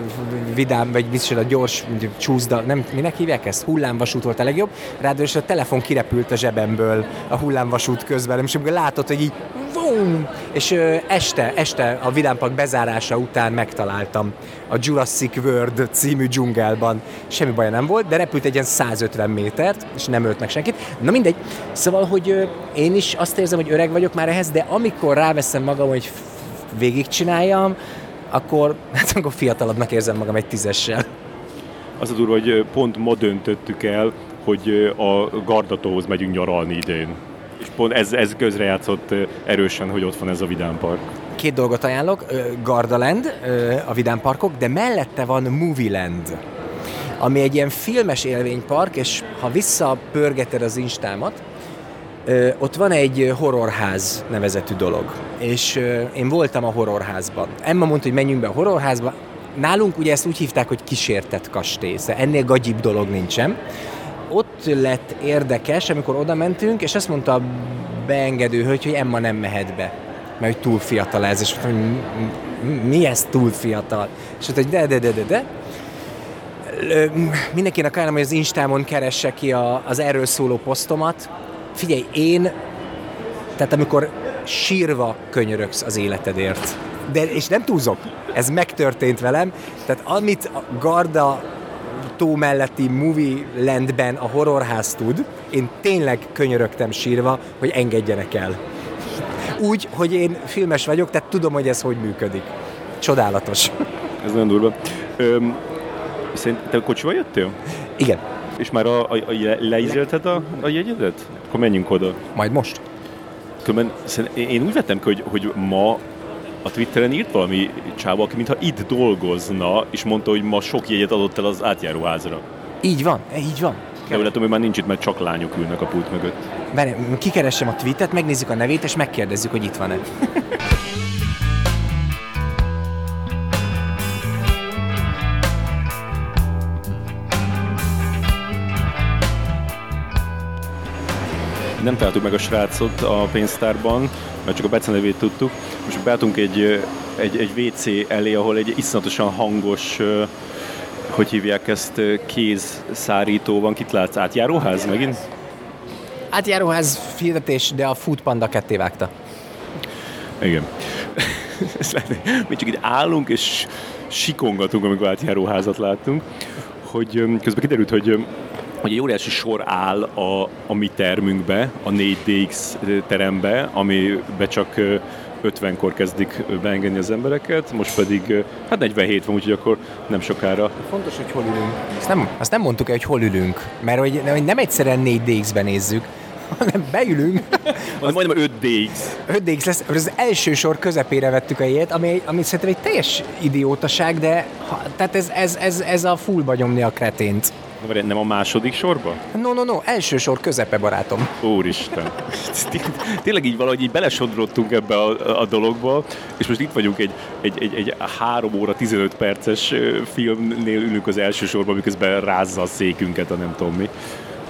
vidám, vagy a gyors csúszda, nem, minek hívják ezt? Hullámvasút volt a legjobb. Ráadásul a telefon kirepült a zsebemből a hullámvasút közben, és amikor látod, hogy így vum, és ö, este, este a vidámpak bezárása után megtaláltam a Jurassic World című dzsungelban. Semmi baja nem volt, de repült egy ilyen 150 métert, és nem ölt meg senkit. Na mindegy. Szóval, hogy ö, én is azt érzem, hogy öreg vagyok már ehhez, de amikor ráveszem magam, hogy végigcsináljam, akkor, hát akkor fiatalabbnak érzem magam egy tízessel. Az a durva, hogy pont ma döntöttük el, hogy a Gardatóhoz megyünk nyaralni idén. És pont ez, ez közrejátszott erősen, hogy ott van ez a vidámpark. Két dolgot ajánlok, Gardaland, a vidámparkok, de mellette van Movieland ami egy ilyen filmes élvénypark, és ha visszapörgeted az instámat, ott van egy horrorház nevezetű dolog, és én voltam a horrorházban. Emma mondta, hogy menjünk be a horrorházba. Nálunk ugye ezt úgy hívták, hogy kísértett kastély, szóval ennél gagyibb dolog nincsen. Ott lett érdekes, amikor oda mentünk, és azt mondta a beengedő hölgy, hogy Emma nem mehet be, mert hogy túl fiatal ez, és hogy mi ez túl fiatal? És mondta, hogy de, de, de, de, de. Mindenkinek ajánlom, hogy az Instámon keresse ki a, az erről szóló posztomat, figyelj, én, tehát amikor sírva könyörögsz az életedért, de, és nem túlzok, ez megtörtént velem, tehát amit a Garda tó melletti movie landben a horrorház tud, én tényleg könyörögtem sírva, hogy engedjenek el. Úgy, hogy én filmes vagyok, tehát tudom, hogy ez hogy működik. Csodálatos. Ez nagyon durva. Öm, szerint te kocsival jöttél? Igen. És már a, a, a leízelted a, a jegyedet? Akkor menjünk oda. Majd most. Különben én úgy vettem hogy, hogy ma a Twitteren írt valami csáva, aki mintha itt dolgozna, és mondta, hogy ma sok jegyet adott el az átjáróházra. Így van, így van. De úgy látom, hogy már nincs itt, mert csak lányok ülnek a pult mögött. Várj, kikeressem a tweetet, megnézzük a nevét, és megkérdezzük, hogy itt van-e. nem találtuk meg a srácot a pénztárban, mert csak a Bece nevét tudtuk. Most beálltunk egy, egy, egy WC elé, ahol egy iszonyatosan hangos hogy hívják ezt, kézszárító van, kit látsz, átjáróház megint? Átjáróház hirdetés, de a Food Panda ketté vágta. Igen. Mi csak így állunk és sikongatunk, amikor átjáróházat láttunk, hogy közben kiderült, hogy hogy egy óriási sor áll a, a mi termünkbe, a 4DX terembe, amibe csak 50-kor kezdik beengedni az embereket, most pedig hát 47 van, úgyhogy akkor nem sokára. Fontos, hogy hol ülünk. Azt nem, azt nem mondtuk el, hogy hol ülünk, mert hogy nem, nem egyszerűen 4DX-ben nézzük, hanem beülünk. Az majdnem 5DX. 5DX lesz, az első sor közepére vettük a ilyet, ami, ami szerintem egy teljes idiótaság, de ha, tehát ez, ez, ez, ez a fullba nyomni a kretént. Nem a második sorba? No, no, no, első sor közepe, barátom. Úristen. Tényleg így valahogy így belesodrottunk ebbe a, a dologba, és most itt vagyunk egy, egy, egy, egy 3 óra 15 perces filmnél ülünk az első sorban, miközben rázza a székünket, a nem tudom mi.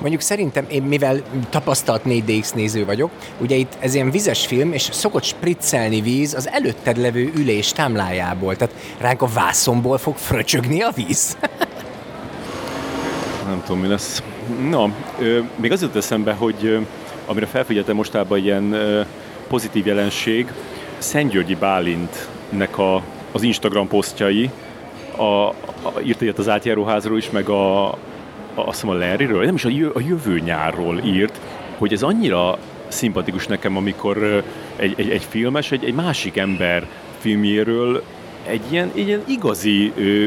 Mondjuk szerintem én, mivel tapasztalt 4DX néző vagyok, ugye itt ez ilyen vizes film, és szokott spriccelni víz az előtted levő ülés támlájából. Tehát ránk a vászomból fog fröcsögni a víz. nem tudom, mi lesz. Na, még az jut eszembe, hogy amire felfigyeltem mostában ilyen pozitív jelenség, Szentgyörgyi Bálintnek a, az Instagram posztjai, a, a, írt egyet az átjáróházról is, meg a, a, azt hiszem a Larryről, nem is a, a jövő nyárról írt, hogy ez annyira szimpatikus nekem, amikor egy, egy, egy filmes, egy, egy másik ember filmjéről egy ilyen, egy ilyen igazi ö,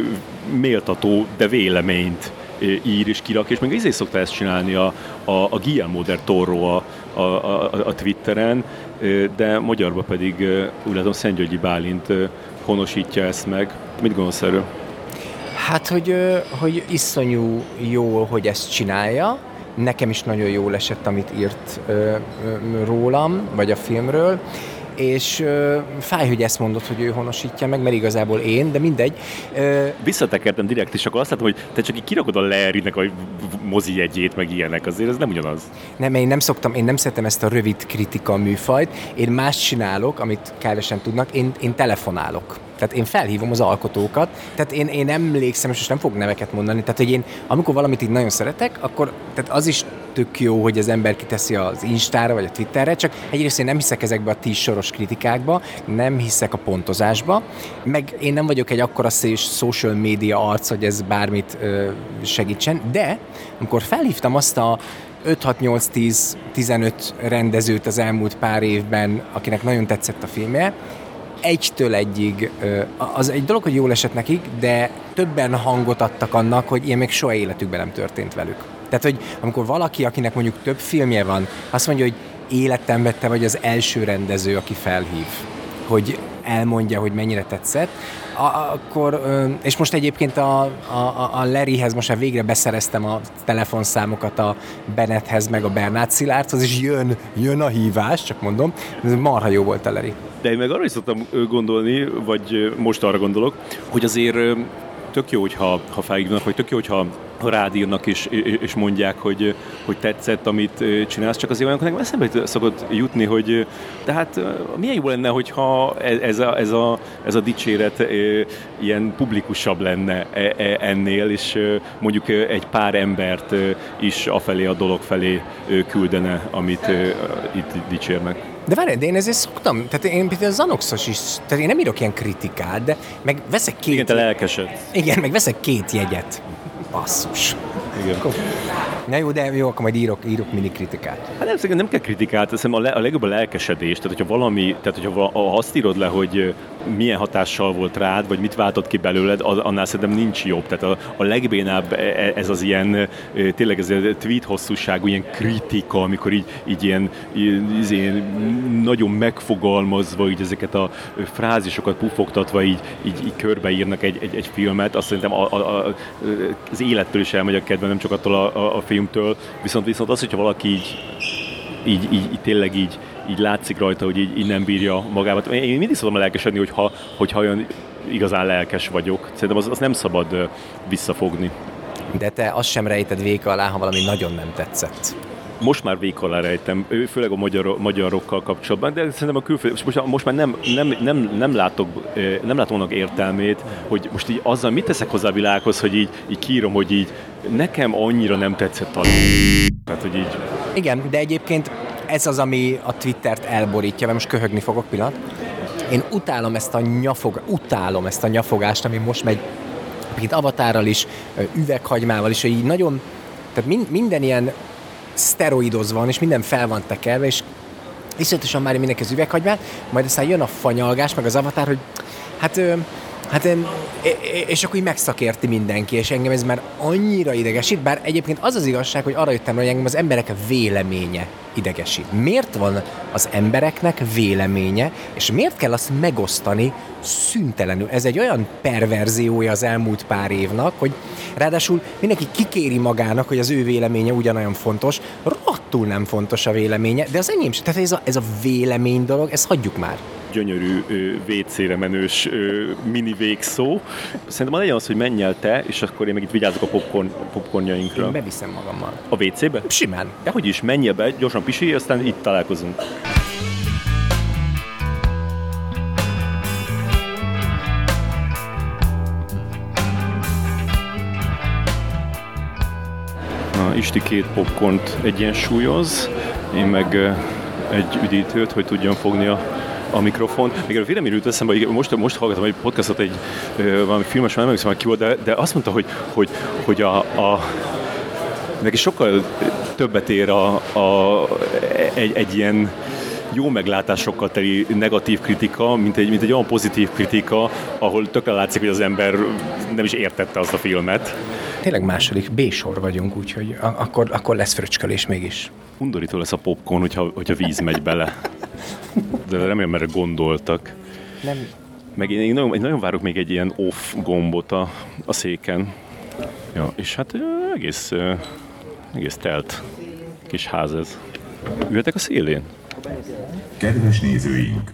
méltató, de véleményt ö, ír és kirak, és meg ezért szokta ezt csinálni a, a, a Guillermo del Toro a, a, a, a Twitteren, de magyarba pedig úgy látom Szentgyörgyi Bálint honosítja ezt meg. Mit gondolsz erről? Hát, hogy, hogy iszonyú jó, hogy ezt csinálja. Nekem is nagyon jól esett, amit írt rólam, vagy a filmről és ö, fáj, hogy ezt mondod, hogy ő honosítja meg, mert igazából én, de mindegy. Ö, Visszatekertem direkt, és akkor azt látom, hogy te csak így kirakod a Larrynek a mozi jegyét, meg ilyenek, azért ez nem ugyanaz. Nem, én nem szoktam, én nem szeretem ezt a rövid kritika műfajt, én más csinálok, amit kevesen tudnak, én, én telefonálok. Tehát én felhívom az alkotókat, tehát én, én emlékszem, és most nem fogok neveket mondani, tehát hogy én amikor valamit így nagyon szeretek, akkor tehát az is tök jó, hogy az ember kiteszi az Instára vagy a Twitterre, csak egyrészt én nem hiszek ezekbe a tíz soros kritikákba, nem hiszek a pontozásba, meg én nem vagyok egy akkora szés social media arc, hogy ez bármit ö, segítsen, de amikor felhívtam azt a 5-6-8-10-15 rendezőt az elmúlt pár évben, akinek nagyon tetszett a filmje, egytől egyig, az egy dolog, hogy jól esett nekik, de többen hangot adtak annak, hogy ilyen még soha életükben nem történt velük. Tehát, hogy amikor valaki, akinek mondjuk több filmje van, azt mondja, hogy életemben te vagy az első rendező, aki felhív, hogy elmondja, hogy mennyire tetszett, akkor, és most egyébként a, a, a Larryhez most már végre beszereztem a telefonszámokat a Bennetthez, meg a Bernát Szilárdhoz, és jön, jön a hívás, csak mondom, ez marha jó volt a Larry. De én meg arra is szoktam gondolni, vagy most arra gondolok, hogy azért tök jó, hogyha, ha felhívnak, vagy tök jó, hogyha rád írnak és, és mondják, hogy, hogy tetszett, amit csinálsz, csak azért olyankor nekem eszembe szokott jutni, hogy tehát milyen jó lenne, hogyha e, ez a, ez a, ez a dicséret ilyen publikusabb lenne e, e, ennél, és mondjuk egy pár embert is afelé a dolog felé küldene, amit itt dicsérnek. De várj, de én ezért szoktam, tehát én például Zanoxos is, tehát én nem írok ilyen kritikát, de meg veszek két... Igen, te lelkesed. Igen, meg veszek két jegyet. Basszus. Igen. Na jó, de jó, akkor majd írok, írok mini kritikát. Hát nem, szerintem nem kell kritikát, hiszem a, le, a legjobb a lelkesedés. Tehát, hogyha valami, tehát hogyha ha azt írod le, hogy milyen hatással volt rád, vagy mit váltott ki belőled, annál szerintem nincs jobb. Tehát a, a legbénább e, e, ez az ilyen, tényleg ez a tweet hosszúságú, ilyen kritika, amikor így, így ilyen, így, ilyen nagyon megfogalmazva, így ezeket a frázisokat pufogtatva így, így, így körbeírnak egy, egy, egy filmet, azt szerintem a, a, a, az élettől is elmegy a kedve, nem csak attól a, a, a filmtől, viszont, viszont az, hogyha valaki így, így, így, így tényleg így, így látszik rajta, hogy így, így nem bírja magát. Én mindig szoktam lelkesedni, hogyha, hogyha olyan igazán lelkes vagyok. Szerintem az, az nem szabad visszafogni. De te azt sem rejted véka alá, ha valami nagyon nem tetszett most már vék alá rejtem, főleg a magyar, magyarokkal kapcsolatban, de szerintem a külföld, most, most már nem, nem, nem, nem, látok, nem látom annak értelmét, hogy most így azzal mit teszek hozzá a világhoz, hogy így, így kírom, hogy így nekem annyira nem tetszett a Tehát, hogy így... Igen, de egyébként ez az, ami a Twittert elborítja, mert most köhögni fogok pillanat. Én utálom ezt a nyafog, utálom ezt a nyafogást, ami most megy itt avatárral is, üveghagymával is, hogy így nagyon, tehát minden ilyen szteroidozva van, és minden fel van tekerve, és iszonyatosan már mindenki az üveghagymát, majd aztán jön a fanyalgás, meg az avatár, hogy hát Hát én, és akkor így megszakérti mindenki, és engem ez már annyira idegesít, bár egyébként az az igazság, hogy arra jöttem, hogy engem az emberek véleménye idegesít. Miért van az embereknek véleménye, és miért kell azt megosztani szüntelenül? Ez egy olyan perverziója az elmúlt pár évnak, hogy ráadásul mindenki kikéri magának, hogy az ő véleménye ugyanolyan fontos, rottul nem fontos a véleménye, de az enyém sem. Tehát ez a, ez a vélemény dolog, ezt hagyjuk már gyönyörű WC-re menős mini végszó. Szerintem legyen az, hogy menj el te, és akkor én meg itt vigyázok a popcorn, popcornjainkra. Én beviszem magammal. A WC-be? Simán. De hogy is, menj be, gyorsan pisi, aztán itt találkozunk. Na, Isti két popcornt egyensúlyoz, én meg egy üdítőt, hogy tudjam fogni a a mikrofon. Még a véleményről jut eszembe, hogy most, most hallgatom egy podcastot, egy ö, valami filmes, nem emlékszem, ki volt, de, de azt mondta, hogy, hogy, hogy a, a neki sokkal többet ér a, a, egy, egy ilyen jó meglátásokkal teli negatív kritika, mint egy, mint egy olyan pozitív kritika, ahol tökre látszik, hogy az ember nem is értette azt a filmet. Tényleg második B-sor vagyunk, úgyhogy akkor, akkor lesz fröcskölés mégis. Undorító lesz a popcorn, hogyha, hogyha víz megy bele. De remélem, erre gondoltak. Nem, Meg én, én nagyon, én nagyon várok még egy ilyen off gombot a, a széken. Ja, és hát egész, egész telt kis ház ez. Ülhetek a szélén? Kedves nézőink!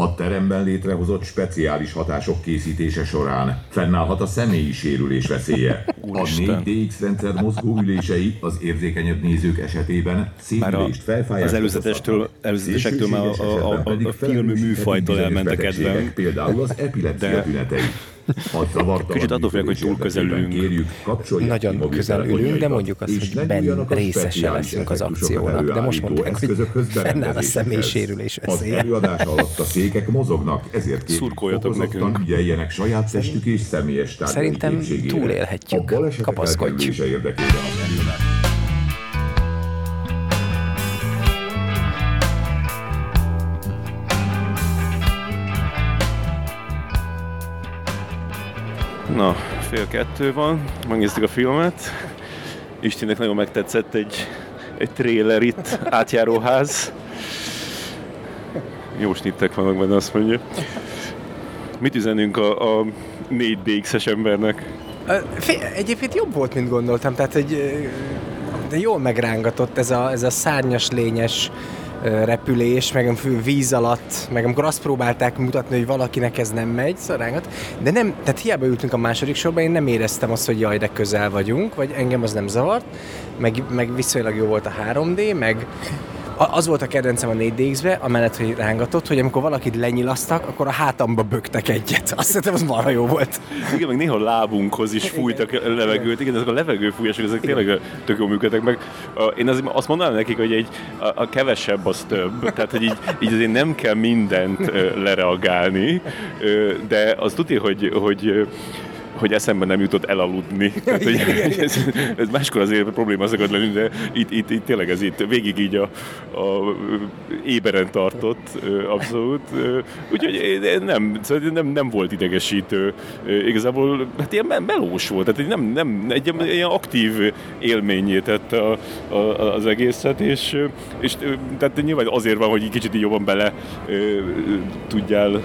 A teremben létrehozott speciális hatások készítése során fennállhat a személyi sérülés veszélye. A Úristen. 4DX rendszer mozgó ülései az érzékenyebb nézők esetében szívülést, felfájást az előzetestől, előzetesektől már a, a, a, a, a film műfajtól elment a kedvem. Például az epilepsia tünetei. Kicsit attól félek, hogy túl közel érdekében ülünk. Kérjük, kapcsolják Nagyon közel ülünk, de mondjuk azt, hogy ne ben nyúljanak a részese leszünk az akciónak, de most mondták, hogy fennáll a személysérülés Az veszélye. előadás alatt a székek mozognak, ezért Szurkoljatok nekünk. ügyeljenek saját testük és személyes tárgyi Szerintem túlélhetjük. Kapaszkodj. érdekében az előadás. Na, fél kettő van, megnéztük a filmet. Istinek nagyon megtetszett egy, egy trailer itt, átjáróház. Jó snittek vannak benne, azt mondja. Mit üzenünk a, a 4DX-es embernek? Egyébként jobb volt, mint gondoltam, tehát ö, de jól megrángatott ez a, ez a szárnyas lényes repülés, meg a víz alatt, meg amikor azt próbálták mutatni, hogy valakinek ez nem megy, szóval rángat, de nem, tehát hiába ültünk a második sorban, én nem éreztem azt, hogy jaj, de közel vagyunk, vagy engem az nem zavart, meg, meg viszonylag jó volt a 3D, meg az volt a kedvencem a 4DX-be, amellett, hogy rángatott, hogy amikor valakit lenyilasztak, akkor a hátamba bögtek egyet. Azt hiszem, az marha jó volt. Igen, meg néha lábunkhoz is fújtak a levegőt. Igen, ezek a levegőfújások, ezek tényleg tök jól működtek meg. Én azért azt mondanám nekik, hogy egy, a, a kevesebb az több. Tehát, hogy így, így azért nem kell mindent lereagálni, de az tudja, hogy, hogy hogy eszembe nem jutott elaludni. Tehát, hogy ez, ez máskor azért probléma szokott lenni, de itt, itt, itt tényleg ez itt végig így a, a éberen tartott, abszolút. Úgyhogy nem, szóval nem, nem volt idegesítő. Igazából hát ilyen me- melós volt, tehát nem, nem, egy ilyen- aktív élményé tett a, a, az egészet, és, és tehát nyilván azért van, hogy egy kicsit jobban bele tudjál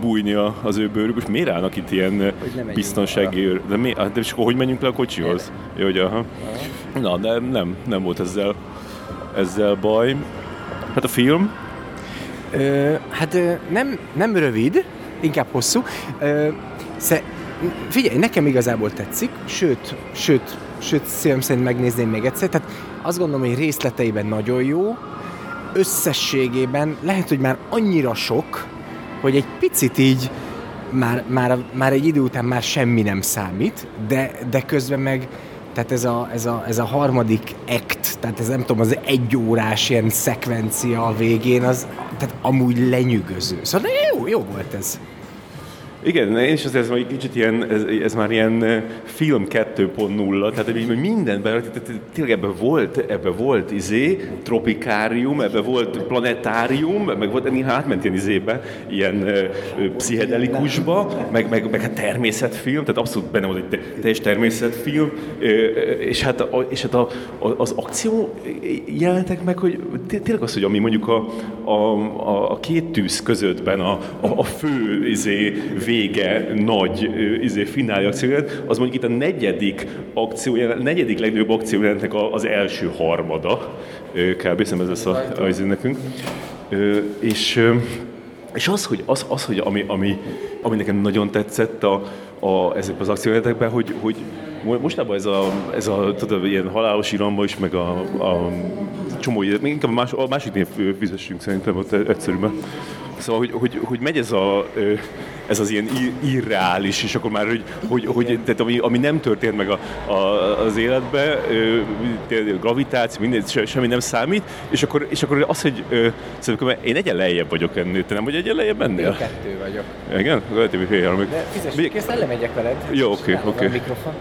bújni a- az ő bőrük. Most miért állnak itt ilyen menjünk biztonsági őr? De, mi, hát, de és akkor hogy menjünk le a kocsihoz? Jó, hogy aha. Na, de nem, nem volt ezzel, ezzel baj. Hát a film, Ö, hát nem, nem rövid, inkább hosszú. Ö, sze, figyelj, nekem igazából tetszik, sőt, sőt, sőt, szívem szerint megnézném még egyszer. Tehát azt gondolom, hogy részleteiben nagyon jó, összességében lehet, hogy már annyira sok, hogy egy picit így már, már, már egy idő után már semmi nem számít, de, de közben meg tehát ez a, ez, a, ez a harmadik act, tehát ez nem tudom, az egy órás ilyen szekvencia a végén, az tehát amúgy lenyűgöző. Szóval jó, jó volt ez. Igen, én is azért ez már egy kicsit ilyen, ez, ez már ilyen film 2.0, tehát hogy így minden, tehát tényleg ebben volt, ebben volt izé, tropikárium, ebben volt planetárium, meg volt, néha átment ilyen izébe, ilyen pszichedelikusba, meg, meg, meg hát természetfilm, tehát abszolút benne volt egy te- teljes természetfilm, és hát, a, és hát a, a, az akció jelentek meg, hogy té- tényleg az, hogy ami mondjuk a, a, a, a két tűz közöttben a, a, a fő izé, vége, nagy izé, finálja akció jelent, az mondjuk itt a negyedik akció jelent, negyedik legnagyobb akció jelentnek a- az első harmada, kb. hiszem ez lesz a, a nekünk. És és az, hogy, az, az, hogy ami, ami, ami nekem nagyon tetszett a, a, ezekben az akciójelentekben, hogy, hogy mostában ez a, ez a tudod, ilyen halálos iramba is, meg a, a csomó, még inkább a, más, a másiknél fizessünk szerintem ott egyszerűen. Szóval, hogy, hogy, hogy megy ez a, ez az ilyen irreális, és akkor már, hogy, hogy, hogy tehát ami, ami nem történt meg a, a, az életbe, gravitáció, minden, semmi nem számít, és akkor, és akkor az, hogy szerintem én egyen lejjebb vagyok ennél, te nem vagy egyen lejjebb ennél? Én kettő vagyok. Igen? Lehet, hogy fél De fizessük, ezt veled. Jó, oké, oké. Okay, okay.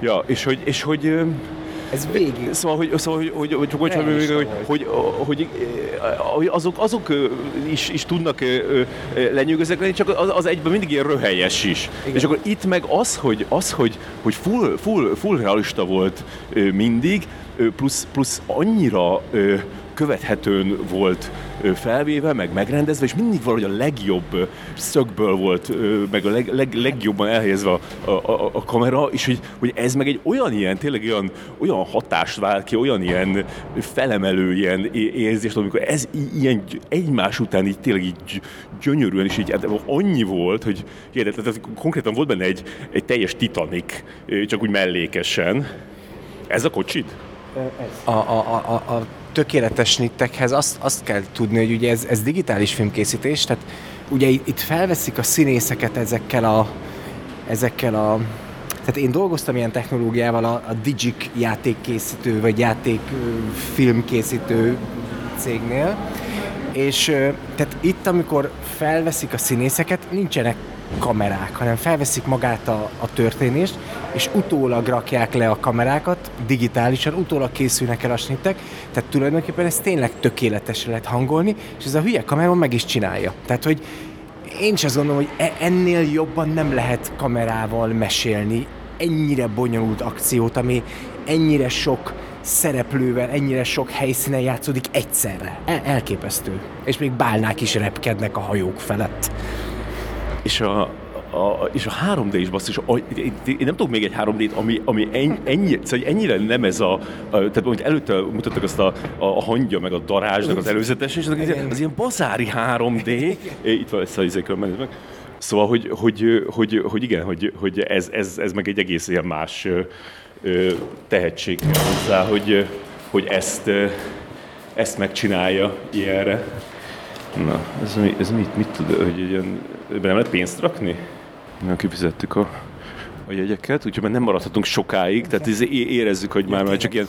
Ja, és hogy, és hogy ez végig. Szóval, hogy, szóval, hogy, hogy, hogy, hogy, hogy, hogy, hogy, hogy, hogy azok, azok is, is tudnak lenyűgöznek lenni, csak az, az egyben mindig ilyen röhelyes is. Igen. És akkor itt meg az, hogy, az, hogy, hogy full, full, full realista volt mindig, plusz, plusz annyira követhetőn volt felvéve, meg megrendezve, és mindig valahogy a legjobb szögből volt, meg a leg, leg, legjobban elhelyezve a, a, a kamera, és hogy, hogy ez meg egy olyan ilyen, tényleg olyan, olyan hatást vált ki, olyan ilyen felemelő ilyen érzést, amikor ez ilyen egymás után így tényleg így gyönyörűen, és így hát annyi volt, hogy tehát konkrétan volt benne egy, egy teljes Titanic, csak úgy mellékesen. Ez a kocsid? A, a, a, a tökéletes snittekhez azt, azt kell tudni, hogy ugye ez, ez digitális filmkészítés, tehát ugye itt felveszik a színészeket ezekkel a, ezekkel a tehát én dolgoztam ilyen technológiával a, a Digic játékkészítő, vagy játékfilmkészítő cégnél, és tehát itt, amikor felveszik a színészeket, nincsenek kamerák, hanem felveszik magát a, a történést, és utólag rakják le a kamerákat, digitálisan, utólag készülnek el a snittek, tehát tulajdonképpen ez tényleg tökéletesen lehet hangolni, és ez a hülye kamerában meg is csinálja. Tehát, hogy én is azt gondolom, hogy e, ennél jobban nem lehet kamerával mesélni ennyire bonyolult akciót, ami ennyire sok szereplővel, ennyire sok helyszínen játszódik egyszerre. El- elképesztő. És még bálnák is repkednek a hajók felett és a, a, és a 3D is basszus, én, nem tudok még egy 3D-t, ami, ami ennyi, ennyi, szóval ennyire nem ez a, tehát mondjuk előtte mutattak azt a, a, a hangja, meg a darázsnak az előzetes, és az, az, az ilyen bazári 3D, itt van ezt a izékről meg. Szóval, hogy, hogy, hogy, hogy igen, hogy, hogy ez, ez, ez meg egy egész ilyen más tehetség hozzá, hogy, hogy ezt, ezt megcsinálja ilyenre. Na, ez, mi, ez mit, mit tud, hogy egy ilyen, nem lehet pénzt rakni? Na, kifizettük a, a jegyeket, úgyhogy már nem maradhatunk sokáig, tehát ez, érezzük, hogy már, már csak ilyen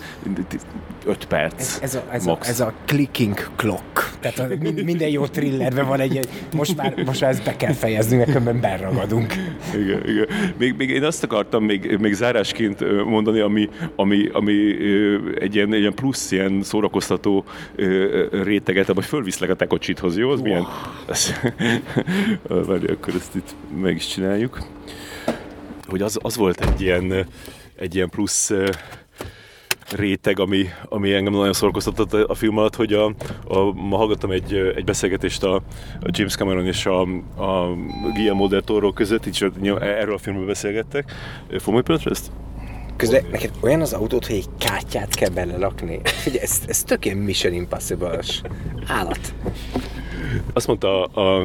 5 perc. Ez, ez, a, ez, a, ez a clicking clock. Tehát a, minden jó thrillerben van egy, most már, most már ezt be kell fejezni, különben berragadunk. Igen, igen. Még, még én azt akartam még, még zárásként mondani, ami, ami, ami egy ilyen, egy ilyen plusz ilyen szórakoztató réteget, vagy fölviszlek a te kocsithoz, jó? Az wow. milyen? Várj, akkor ezt itt meg is csináljuk. Hogy az, az volt egy ilyen, egy ilyen plusz réteg, ami, ami engem nagyon szorkoztatott a, film alatt, hogy a, a, ma hallgattam egy, egy beszélgetést a, a James Cameron és a, a Guillermo del Toro között, így erről a filmről beszélgettek. Pillanatra ezt? Közben neked olyan az autót, hogy egy kártyát kell belelakni. Ugye, ez, ez tök ilyen Mission impossible állat azt mondta a,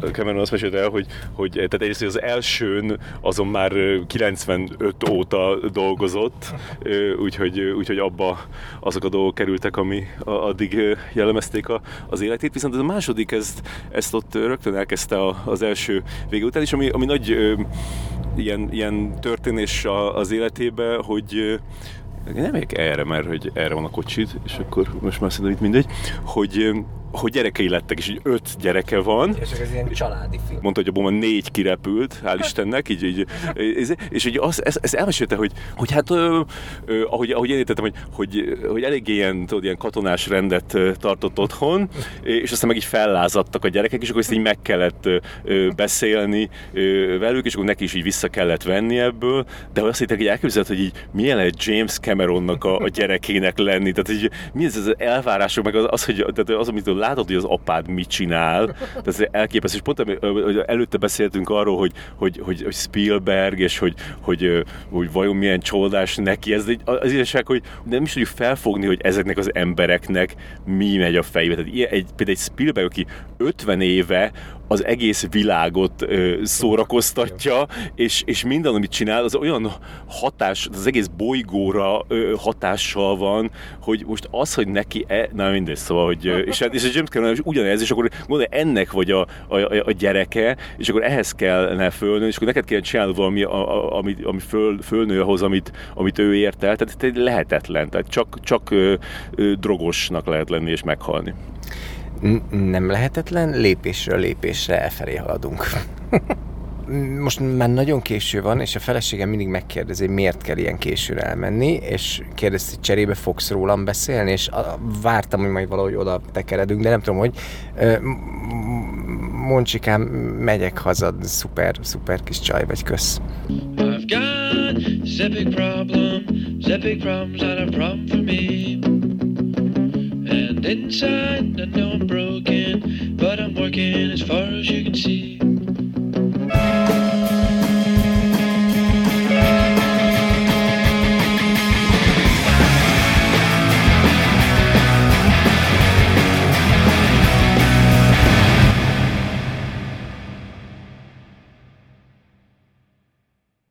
a Cameron azt mesélte el, hogy, hogy tehát egyrészt az elsőn azon már 95 óta dolgozott, úgyhogy, úgyhogy abba azok a dolgok kerültek, ami addig jellemezték a, az életét, viszont a második ezt, ezt ott rögtön elkezdte az első vége után, és ami, ami nagy ilyen, ilyen történés az életébe, hogy nem megyek erre, mert hogy erre van a kocsid, és akkor most már szerintem itt mindegy, hogy hogy gyerekei lettek, és így öt gyereke van. És ez ilyen családi film. Mondta, hogy a bomba négy kirepült, hál' Istennek, így, így, és, és így az, ez, ez elmesélte, hogy, hogy hát, ö, ö, ahogy, ahogy én értettem, hogy, hogy, hogy eléggé ilyen, tudod, ilyen katonás rendet tartott otthon, és aztán meg így fellázadtak a gyerekek, és akkor ezt így meg kellett ö, beszélni ö, velük, és akkor neki is így vissza kellett venni ebből, de azt hittek, hogy elképzelhet, hogy így milyen lehet James Cameronnak a, a gyerekének lenni, tehát így, mi ez az elvárások, meg az, az hogy tehát az, amit látod, hogy az apád mit csinál, ez elképesztő, és pont előtte beszéltünk arról, hogy, hogy, hogy, hogy Spielberg, és hogy, hogy, hogy vajon milyen csodás neki, ez egy, az igazság, hogy nem is tudjuk felfogni, hogy ezeknek az embereknek mi megy a fejébe. Tehát egy, például egy Spielberg, aki 50 éve az egész világot ö, szórakoztatja, és, és minden, amit csinál, az olyan hatás, az egész bolygóra ö, hatással van, hogy most az, hogy neki, e, na mindegy, szóval, hogy, és, hát, és a James Cameron is ugyanez, és akkor gondolj, ennek vagy a, a, a, gyereke, és akkor ehhez kellene fölnő, és akkor neked kell csinálni valami, a, a, ami, ami föl, fölnő ahhoz, amit, amit ő ért el, tehát lehetetlen, tehát csak, csak ö, ö, drogosnak lehet lenni és meghalni. Nem lehetetlen, lépésről lépésre elfelé haladunk. most már nagyon késő van, és a feleségem mindig megkérdezi, miért kell ilyen későre elmenni, és kérdezi, hogy cserébe fogsz rólam beszélni, és vártam, hogy majd valahogy oda tekeredünk, de nem tudom, hogy Moncsikám, megyek haza, szuper, szuper kis csaj vagy, kösz. I've got. Inside I know I'm broken, but I'm working as far as you can see.